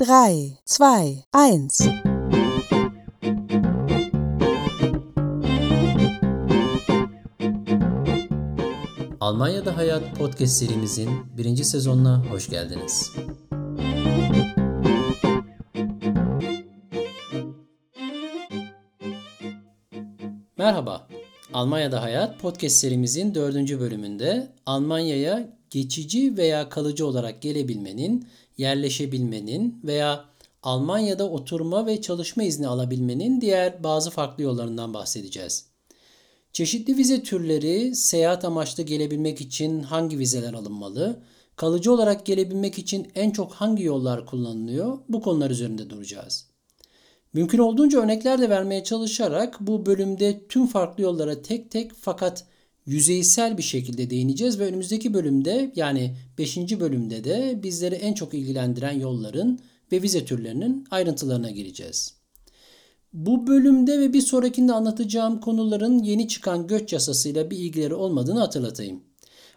3, 2, 1. Almanya'da Hayat podcast serimizin birinci sezonuna hoş geldiniz. Merhaba, Almanya'da Hayat podcast serimizin dördüncü bölümünde Almanya'ya geçici veya kalıcı olarak gelebilmenin, yerleşebilmenin veya Almanya'da oturma ve çalışma izni alabilmenin diğer bazı farklı yollarından bahsedeceğiz. Çeşitli vize türleri, seyahat amaçlı gelebilmek için hangi vizeler alınmalı, kalıcı olarak gelebilmek için en çok hangi yollar kullanılıyor bu konular üzerinde duracağız. Mümkün olduğunca örnekler de vermeye çalışarak bu bölümde tüm farklı yollara tek tek fakat yüzeysel bir şekilde değineceğiz ve önümüzdeki bölümde yani 5. bölümde de bizleri en çok ilgilendiren yolların ve vize türlerinin ayrıntılarına gireceğiz. Bu bölümde ve bir sonrakinde anlatacağım konuların yeni çıkan göç yasasıyla bir ilgileri olmadığını hatırlatayım.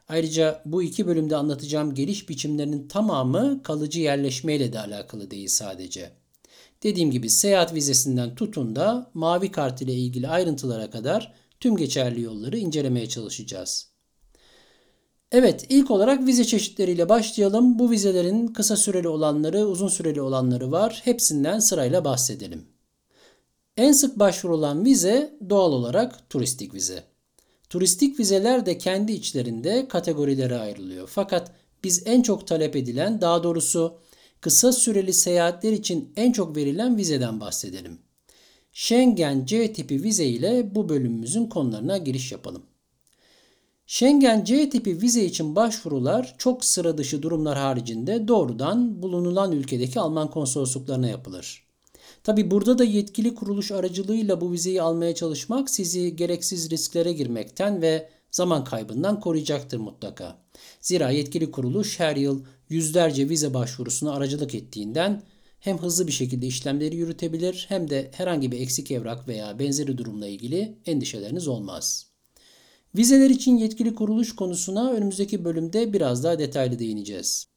Ayrıca bu iki bölümde anlatacağım geliş biçimlerinin tamamı kalıcı yerleşmeyle de alakalı değil sadece. Dediğim gibi seyahat vizesinden tutun da mavi kart ile ilgili ayrıntılara kadar tüm geçerli yolları incelemeye çalışacağız. Evet, ilk olarak vize çeşitleriyle başlayalım. Bu vizelerin kısa süreli olanları, uzun süreli olanları var. Hepsinden sırayla bahsedelim. En sık başvurulan vize doğal olarak turistik vize. Turistik vizeler de kendi içlerinde kategorilere ayrılıyor. Fakat biz en çok talep edilen, daha doğrusu kısa süreli seyahatler için en çok verilen vizeden bahsedelim. Schengen C tipi vize ile bu bölümümüzün konularına giriş yapalım. Schengen C tipi vize için başvurular çok sıra dışı durumlar haricinde doğrudan bulunulan ülkedeki Alman konsolosluklarına yapılır. Tabi burada da yetkili kuruluş aracılığıyla bu vizeyi almaya çalışmak sizi gereksiz risklere girmekten ve zaman kaybından koruyacaktır mutlaka. Zira yetkili kuruluş her yıl yüzlerce vize başvurusuna aracılık ettiğinden hem hızlı bir şekilde işlemleri yürütebilir hem de herhangi bir eksik evrak veya benzeri durumla ilgili endişeleriniz olmaz. Vizeler için yetkili kuruluş konusuna önümüzdeki bölümde biraz daha detaylı değineceğiz.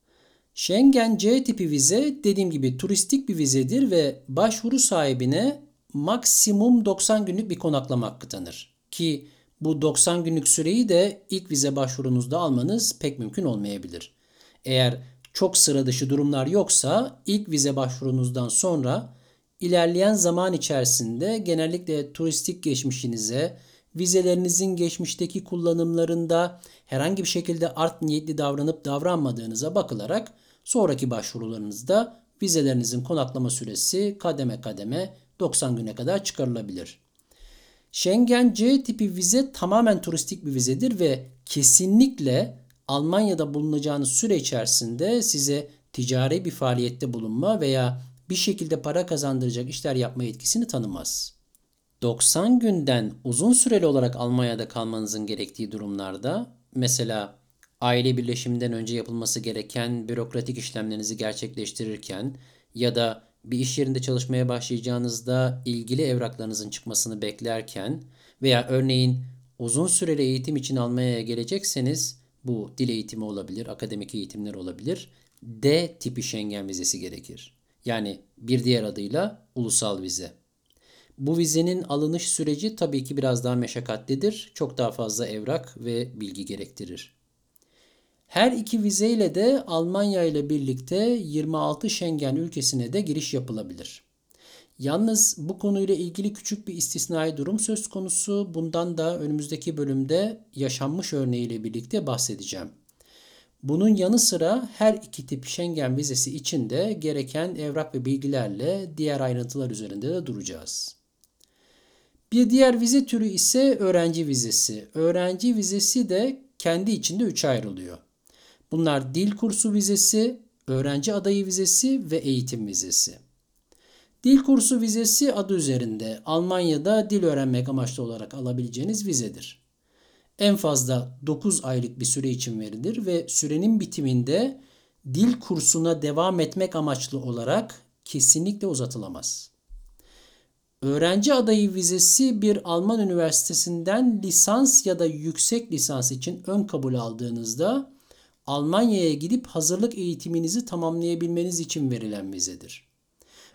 Schengen C tipi vize dediğim gibi turistik bir vizedir ve başvuru sahibine maksimum 90 günlük bir konaklama hakkı tanır. Ki bu 90 günlük süreyi de ilk vize başvurunuzda almanız pek mümkün olmayabilir. Eğer çok sıra dışı durumlar yoksa ilk vize başvurunuzdan sonra ilerleyen zaman içerisinde genellikle turistik geçmişinize, vizelerinizin geçmişteki kullanımlarında herhangi bir şekilde art niyetli davranıp davranmadığınıza bakılarak sonraki başvurularınızda vizelerinizin konaklama süresi kademe kademe 90 güne kadar çıkarılabilir. Schengen C tipi vize tamamen turistik bir vizedir ve kesinlikle Almanya'da bulunacağınız süre içerisinde size ticari bir faaliyette bulunma veya bir şekilde para kazandıracak işler yapma yetkisini tanımaz. 90 günden uzun süreli olarak Almanya'da kalmanızın gerektiği durumlarda mesela aile birleşiminden önce yapılması gereken bürokratik işlemlerinizi gerçekleştirirken ya da bir iş yerinde çalışmaya başlayacağınızda ilgili evraklarınızın çıkmasını beklerken veya örneğin uzun süreli eğitim için Almanya'ya gelecekseniz bu dil eğitimi olabilir, akademik eğitimler olabilir. D tipi Schengen vizesi gerekir. Yani bir diğer adıyla ulusal vize. Bu vizenin alınış süreci tabii ki biraz daha meşakkatlidir. Çok daha fazla evrak ve bilgi gerektirir. Her iki vizeyle de Almanya ile birlikte 26 Schengen ülkesine de giriş yapılabilir. Yalnız bu konuyla ilgili küçük bir istisnai durum söz konusu. Bundan da önümüzdeki bölümde yaşanmış örneğiyle birlikte bahsedeceğim. Bunun yanı sıra her iki tip Schengen vizesi için de gereken evrak ve bilgilerle diğer ayrıntılar üzerinde de duracağız. Bir diğer vize türü ise öğrenci vizesi. Öğrenci vizesi de kendi içinde üçe ayrılıyor. Bunlar dil kursu vizesi, öğrenci adayı vizesi ve eğitim vizesi. Dil kursu vizesi adı üzerinde Almanya'da dil öğrenmek amaçlı olarak alabileceğiniz vizedir. En fazla 9 aylık bir süre için verilir ve sürenin bitiminde dil kursuna devam etmek amaçlı olarak kesinlikle uzatılamaz. Öğrenci adayı vizesi bir Alman üniversitesinden lisans ya da yüksek lisans için ön kabul aldığınızda Almanya'ya gidip hazırlık eğitiminizi tamamlayabilmeniz için verilen vizedir.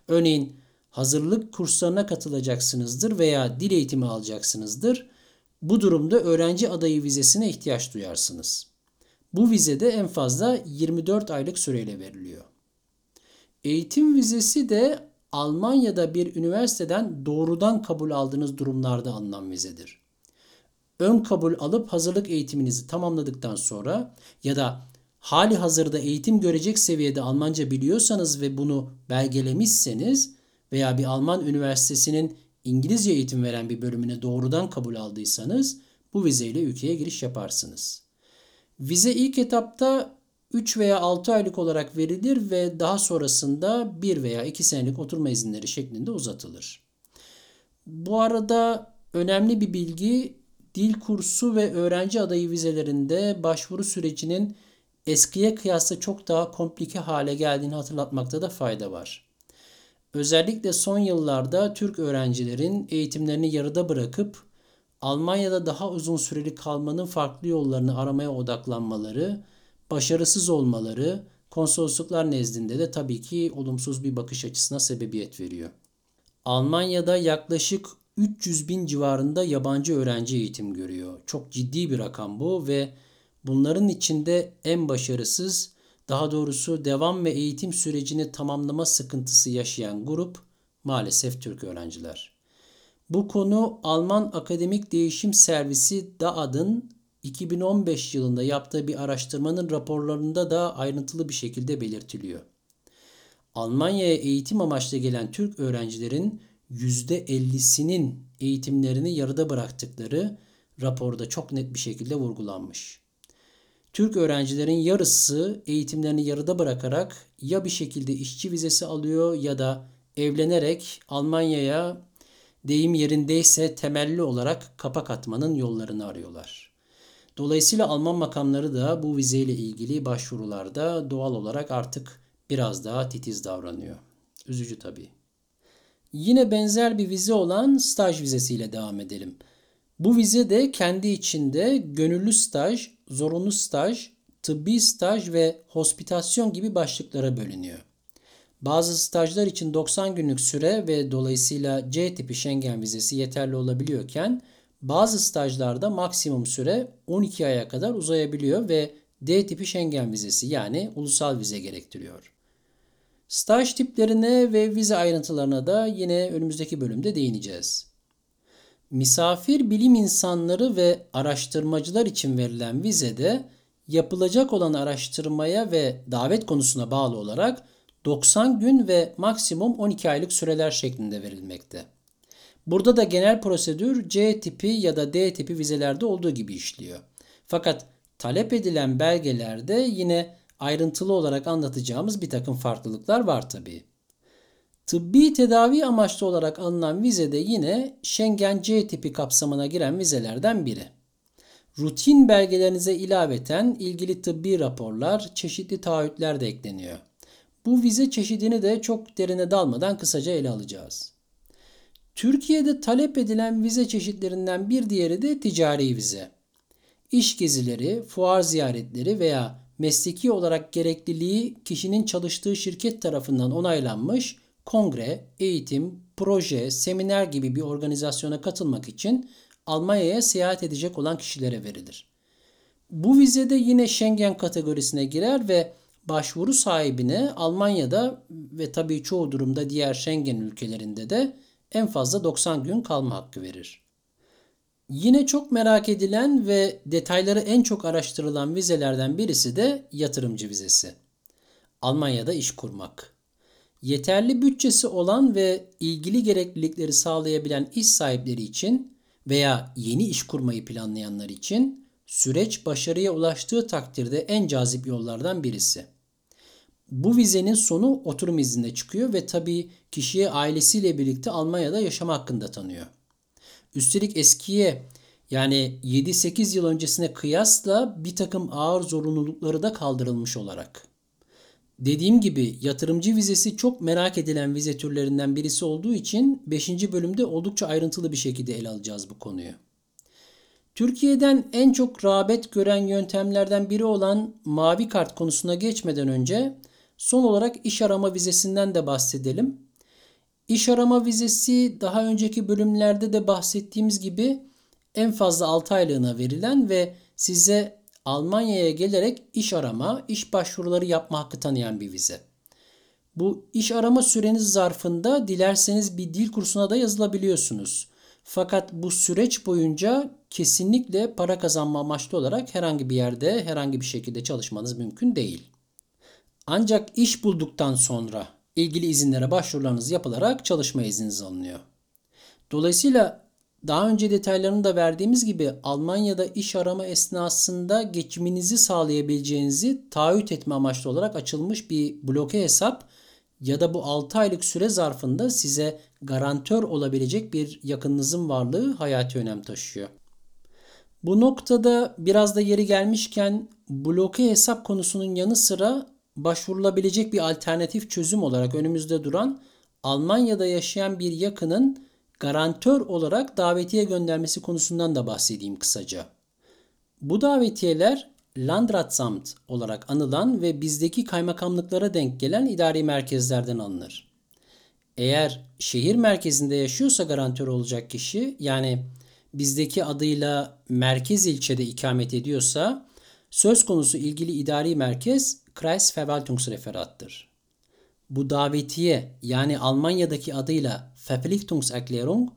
Örneğin hazırlık kurslarına katılacaksınızdır veya dil eğitimi alacaksınızdır. Bu durumda öğrenci adayı vizesine ihtiyaç duyarsınız. Bu vize de en fazla 24 aylık süreyle veriliyor. Eğitim vizesi de Almanya'da bir üniversiteden doğrudan kabul aldığınız durumlarda alınan vizedir. Ön kabul alıp hazırlık eğitiminizi tamamladıktan sonra ya da hali hazırda eğitim görecek seviyede Almanca biliyorsanız ve bunu belgelemişseniz veya bir Alman üniversitesinin İngilizce eğitim veren bir bölümüne doğrudan kabul aldıysanız bu vizeyle ülkeye giriş yaparsınız. Vize ilk etapta 3 veya 6 aylık olarak verilir ve daha sonrasında 1 veya 2 senelik oturma izinleri şeklinde uzatılır. Bu arada önemli bir bilgi dil kursu ve öğrenci adayı vizelerinde başvuru sürecinin eskiye kıyasla çok daha komplike hale geldiğini hatırlatmakta da fayda var. Özellikle son yıllarda Türk öğrencilerin eğitimlerini yarıda bırakıp Almanya'da daha uzun süreli kalmanın farklı yollarını aramaya odaklanmaları, başarısız olmaları konsolosluklar nezdinde de tabii ki olumsuz bir bakış açısına sebebiyet veriyor. Almanya'da yaklaşık 300 bin civarında yabancı öğrenci eğitim görüyor. Çok ciddi bir rakam bu ve bunların içinde en başarısız, daha doğrusu devam ve eğitim sürecini tamamlama sıkıntısı yaşayan grup maalesef Türk öğrenciler. Bu konu Alman Akademik Değişim Servisi DAAD'ın 2015 yılında yaptığı bir araştırmanın raporlarında da ayrıntılı bir şekilde belirtiliyor. Almanya'ya eğitim amaçlı gelen Türk öğrencilerin %50'sinin eğitimlerini yarıda bıraktıkları raporda çok net bir şekilde vurgulanmış. Türk öğrencilerin yarısı eğitimlerini yarıda bırakarak ya bir şekilde işçi vizesi alıyor ya da evlenerek Almanya'ya deyim yerindeyse temelli olarak kapak atmanın yollarını arıyorlar. Dolayısıyla Alman makamları da bu vizeyle ilgili başvurularda doğal olarak artık biraz daha titiz davranıyor. Üzücü tabii. Yine benzer bir vize olan staj vizesiyle devam edelim. Bu vize de kendi içinde gönüllü staj, zorunlu staj, tıbbi staj ve hospitasyon gibi başlıklara bölünüyor. Bazı stajlar için 90 günlük süre ve dolayısıyla C tipi Schengen vizesi yeterli olabiliyorken bazı stajlarda maksimum süre 12 aya kadar uzayabiliyor ve D tipi Schengen vizesi yani ulusal vize gerektiriyor. Staj tiplerine ve vize ayrıntılarına da yine önümüzdeki bölümde değineceğiz. Misafir bilim insanları ve araştırmacılar için verilen vizede yapılacak olan araştırmaya ve davet konusuna bağlı olarak 90 gün ve maksimum 12 aylık süreler şeklinde verilmekte. Burada da genel prosedür C tipi ya da D tipi vizelerde olduğu gibi işliyor. Fakat talep edilen belgelerde yine ayrıntılı olarak anlatacağımız bir takım farklılıklar var tabii. Tıbbi tedavi amaçlı olarak alınan vize de yine Schengen C tipi kapsamına giren vizelerden biri. Rutin belgelerinize ilaveten ilgili tıbbi raporlar, çeşitli taahhütler de ekleniyor. Bu vize çeşidini de çok derine dalmadan kısaca ele alacağız. Türkiye'de talep edilen vize çeşitlerinden bir diğeri de ticari vize. İş gezileri, fuar ziyaretleri veya mesleki olarak gerekliliği kişinin çalıştığı şirket tarafından onaylanmış kongre, eğitim, proje, seminer gibi bir organizasyona katılmak için Almanya'ya seyahat edecek olan kişilere verilir. Bu vize de yine Schengen kategorisine girer ve başvuru sahibine Almanya'da ve tabii çoğu durumda diğer Schengen ülkelerinde de en fazla 90 gün kalma hakkı verir. Yine çok merak edilen ve detayları en çok araştırılan vizelerden birisi de yatırımcı vizesi. Almanya'da iş kurmak. Yeterli bütçesi olan ve ilgili gereklilikleri sağlayabilen iş sahipleri için veya yeni iş kurmayı planlayanlar için süreç başarıya ulaştığı takdirde en cazip yollardan birisi. Bu vizenin sonu oturum iznine çıkıyor ve tabii kişiye ailesiyle birlikte Almanya'da yaşama hakkında tanıyor. Üstelik eskiye yani 7-8 yıl öncesine kıyasla bir takım ağır zorunlulukları da kaldırılmış olarak. Dediğim gibi yatırımcı vizesi çok merak edilen vize türlerinden birisi olduğu için 5. bölümde oldukça ayrıntılı bir şekilde ele alacağız bu konuyu. Türkiye'den en çok rağbet gören yöntemlerden biri olan mavi kart konusuna geçmeden önce son olarak iş arama vizesinden de bahsedelim. İş arama vizesi daha önceki bölümlerde de bahsettiğimiz gibi en fazla 6 aylığına verilen ve size Almanya'ya gelerek iş arama, iş başvuruları yapma hakkı tanıyan bir vize. Bu iş arama süreniz zarfında dilerseniz bir dil kursuna da yazılabiliyorsunuz. Fakat bu süreç boyunca kesinlikle para kazanma amaçlı olarak herhangi bir yerde herhangi bir şekilde çalışmanız mümkün değil. Ancak iş bulduktan sonra ilgili izinlere başvurularınız yapılarak çalışma izniniz alınıyor. Dolayısıyla daha önce detaylarını da verdiğimiz gibi Almanya'da iş arama esnasında geçiminizi sağlayabileceğinizi taahhüt etme amaçlı olarak açılmış bir bloke hesap ya da bu 6 aylık süre zarfında size garantör olabilecek bir yakınınızın varlığı hayati önem taşıyor. Bu noktada biraz da yeri gelmişken bloke hesap konusunun yanı sıra başvurulabilecek bir alternatif çözüm olarak önümüzde duran Almanya'da yaşayan bir yakının garantör olarak davetiye göndermesi konusundan da bahsedeyim kısaca. Bu davetiyeler Landratsamt olarak anılan ve bizdeki kaymakamlıklara denk gelen idari merkezlerden alınır. Eğer şehir merkezinde yaşıyorsa garantör olacak kişi yani bizdeki adıyla merkez ilçede ikamet ediyorsa söz konusu ilgili idari merkez Kreisverwaltungsreferattır. Bu davetiye yani Almanya'daki adıyla Verpflichtungserklärung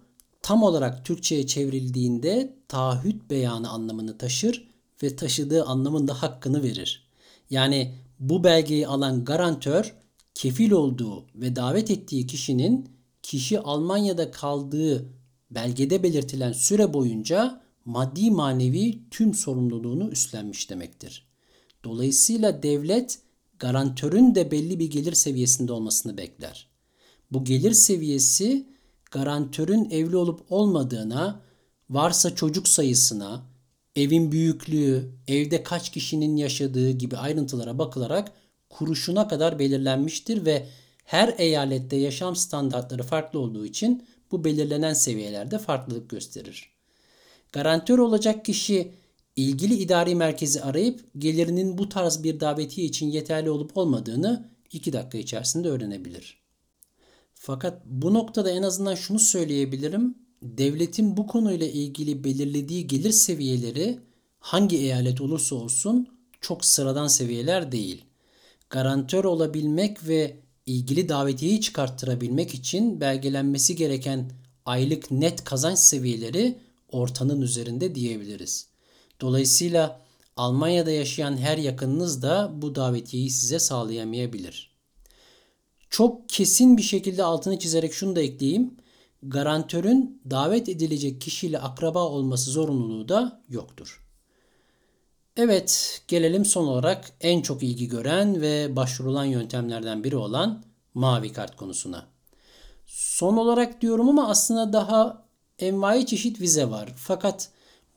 tam olarak Türkçe'ye çevrildiğinde taahhüt beyanı anlamını taşır ve taşıdığı anlamın da hakkını verir. Yani bu belgeyi alan garantör kefil olduğu ve davet ettiği kişinin kişi Almanya'da kaldığı belgede belirtilen süre boyunca maddi manevi tüm sorumluluğunu üstlenmiş demektir. Dolayısıyla devlet garantörün de belli bir gelir seviyesinde olmasını bekler. Bu gelir seviyesi garantörün evli olup olmadığına, varsa çocuk sayısına, evin büyüklüğü, evde kaç kişinin yaşadığı gibi ayrıntılara bakılarak kuruşuna kadar belirlenmiştir ve her eyalette yaşam standartları farklı olduğu için bu belirlenen seviyelerde farklılık gösterir. Garantör olacak kişi ilgili idari merkezi arayıp gelirinin bu tarz bir davetiye için yeterli olup olmadığını 2 dakika içerisinde öğrenebilir. Fakat bu noktada en azından şunu söyleyebilirim. Devletin bu konuyla ilgili belirlediği gelir seviyeleri hangi eyalet olursa olsun çok sıradan seviyeler değil. Garantör olabilmek ve ilgili davetiyeyi çıkarttırabilmek için belgelenmesi gereken aylık net kazanç seviyeleri ortanın üzerinde diyebiliriz. Dolayısıyla Almanya'da yaşayan her yakınınız da bu davetiyeyi size sağlayamayabilir. Çok kesin bir şekilde altını çizerek şunu da ekleyeyim. Garantörün davet edilecek kişiyle akraba olması zorunluluğu da yoktur. Evet, gelelim son olarak en çok ilgi gören ve başvurulan yöntemlerden biri olan mavi kart konusuna. Son olarak diyorum ama aslında daha envai çeşit vize var. Fakat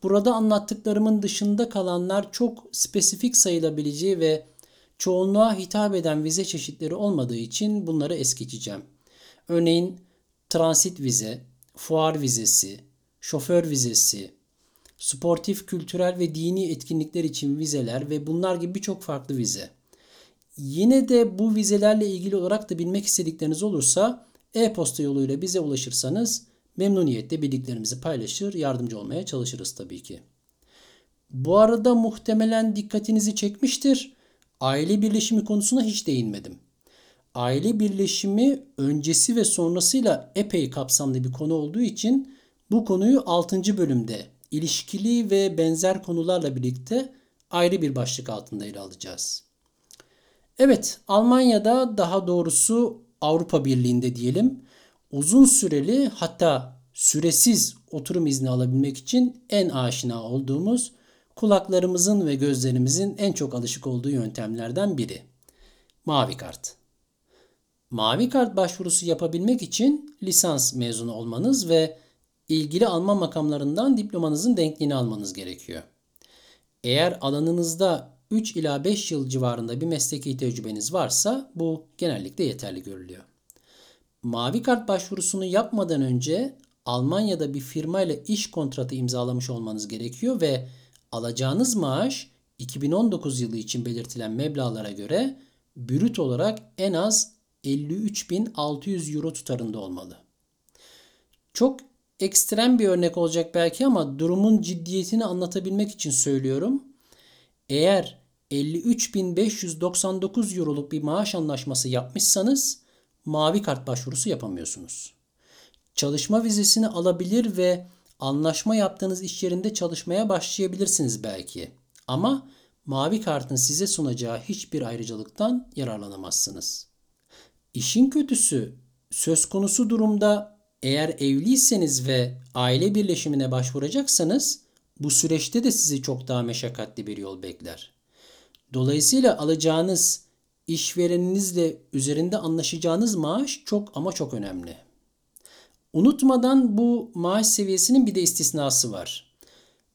burada anlattıklarımın dışında kalanlar çok spesifik sayılabileceği ve çoğunluğa hitap eden vize çeşitleri olmadığı için bunları es geçeceğim. Örneğin transit vize, fuar vizesi, şoför vizesi, sportif, kültürel ve dini etkinlikler için vizeler ve bunlar gibi birçok farklı vize. Yine de bu vizelerle ilgili olarak da bilmek istedikleriniz olursa e-posta yoluyla bize ulaşırsanız memnuniyetle bildiklerimizi paylaşır, yardımcı olmaya çalışırız tabii ki. Bu arada muhtemelen dikkatinizi çekmiştir. Aile birleşimi konusuna hiç değinmedim. Aile birleşimi öncesi ve sonrasıyla epey kapsamlı bir konu olduğu için bu konuyu 6. bölümde ilişkili ve benzer konularla birlikte ayrı bir başlık altında ele alacağız. Evet, Almanya'da daha doğrusu Avrupa Birliği'nde diyelim uzun süreli hatta süresiz oturum izni alabilmek için en aşina olduğumuz kulaklarımızın ve gözlerimizin en çok alışık olduğu yöntemlerden biri. Mavi kart. Mavi kart başvurusu yapabilmek için lisans mezunu olmanız ve ilgili Alman makamlarından diplomanızın denkliğini almanız gerekiyor. Eğer alanınızda 3 ila 5 yıl civarında bir mesleki tecrübeniz varsa bu genellikle yeterli görülüyor. Mavi kart başvurusunu yapmadan önce Almanya'da bir firmayla iş kontratı imzalamış olmanız gerekiyor ve alacağınız maaş 2019 yılı için belirtilen meblağlara göre brüt olarak en az 53.600 euro tutarında olmalı. Çok ekstrem bir örnek olacak belki ama durumun ciddiyetini anlatabilmek için söylüyorum. Eğer 53.599 euroluk bir maaş anlaşması yapmışsanız mavi kart başvurusu yapamıyorsunuz. Çalışma vizesini alabilir ve anlaşma yaptığınız iş yerinde çalışmaya başlayabilirsiniz belki. Ama mavi kartın size sunacağı hiçbir ayrıcalıktan yararlanamazsınız. İşin kötüsü söz konusu durumda eğer evliyseniz ve aile birleşimine başvuracaksanız bu süreçte de sizi çok daha meşakkatli bir yol bekler. Dolayısıyla alacağınız işvereninizle üzerinde anlaşacağınız maaş çok ama çok önemli. Unutmadan bu maaş seviyesinin bir de istisnası var.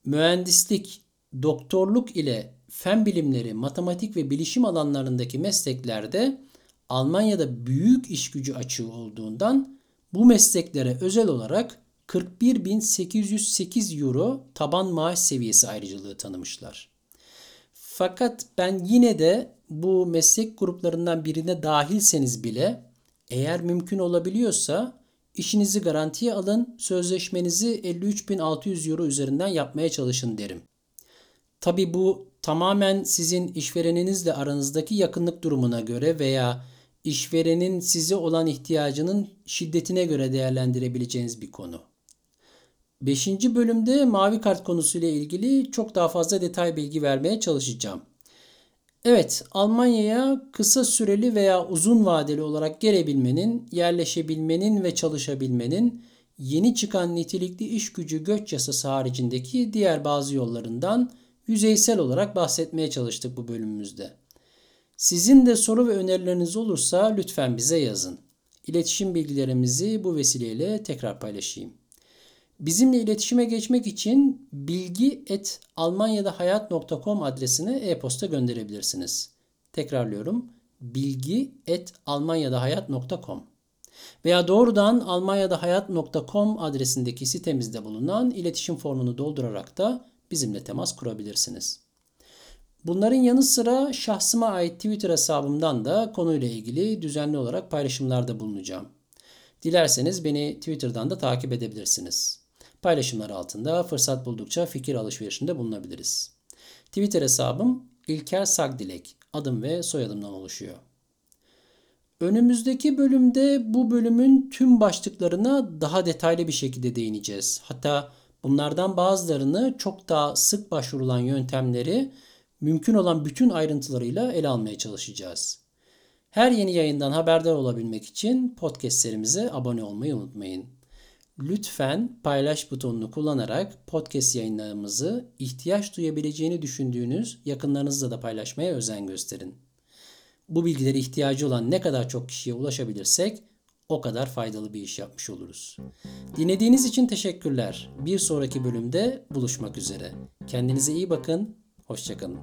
Mühendislik, doktorluk ile fen bilimleri, matematik ve bilişim alanlarındaki mesleklerde Almanya'da büyük iş gücü açığı olduğundan bu mesleklere özel olarak 41.808 euro taban maaş seviyesi ayrıcalığı tanımışlar. Fakat ben yine de bu meslek gruplarından birine dahilseniz bile eğer mümkün olabiliyorsa işinizi garantiye alın, sözleşmenizi 53.600 euro üzerinden yapmaya çalışın derim. Tabi bu tamamen sizin işvereninizle aranızdaki yakınlık durumuna göre veya işverenin size olan ihtiyacının şiddetine göre değerlendirebileceğiniz bir konu. Beşinci bölümde mavi kart konusuyla ilgili çok daha fazla detay bilgi vermeye çalışacağım. Evet, Almanya'ya kısa süreli veya uzun vadeli olarak gelebilmenin, yerleşebilmenin ve çalışabilmenin yeni çıkan nitelikli iş gücü göç yasası haricindeki diğer bazı yollarından yüzeysel olarak bahsetmeye çalıştık bu bölümümüzde. Sizin de soru ve önerileriniz olursa lütfen bize yazın. İletişim bilgilerimizi bu vesileyle tekrar paylaşayım. Bizimle iletişime geçmek için bilgi.almanyadahayat.com adresine e-posta gönderebilirsiniz. Tekrarlıyorum. bilgi.almanyadahayat.com veya doğrudan almanyadahayat.com adresindeki sitemizde bulunan iletişim formunu doldurarak da bizimle temas kurabilirsiniz. Bunların yanı sıra şahsıma ait Twitter hesabımdan da konuyla ilgili düzenli olarak paylaşımlarda bulunacağım. Dilerseniz beni Twitter'dan da takip edebilirsiniz. Paylaşımlar altında fırsat buldukça fikir alışverişinde bulunabiliriz. Twitter hesabım İlker Sagdilek. Adım ve soyadımdan oluşuyor. Önümüzdeki bölümde bu bölümün tüm başlıklarına daha detaylı bir şekilde değineceğiz. Hatta bunlardan bazılarını çok daha sık başvurulan yöntemleri mümkün olan bütün ayrıntılarıyla ele almaya çalışacağız. Her yeni yayından haberdar olabilmek için podcastlerimize abone olmayı unutmayın. Lütfen paylaş butonunu kullanarak podcast yayınlarımızı ihtiyaç duyabileceğini düşündüğünüz yakınlarınızla da paylaşmaya özen gösterin. Bu bilgileri ihtiyacı olan ne kadar çok kişiye ulaşabilirsek o kadar faydalı bir iş yapmış oluruz. Dinlediğiniz için teşekkürler. Bir sonraki bölümde buluşmak üzere. Kendinize iyi bakın. Hoşçakalın.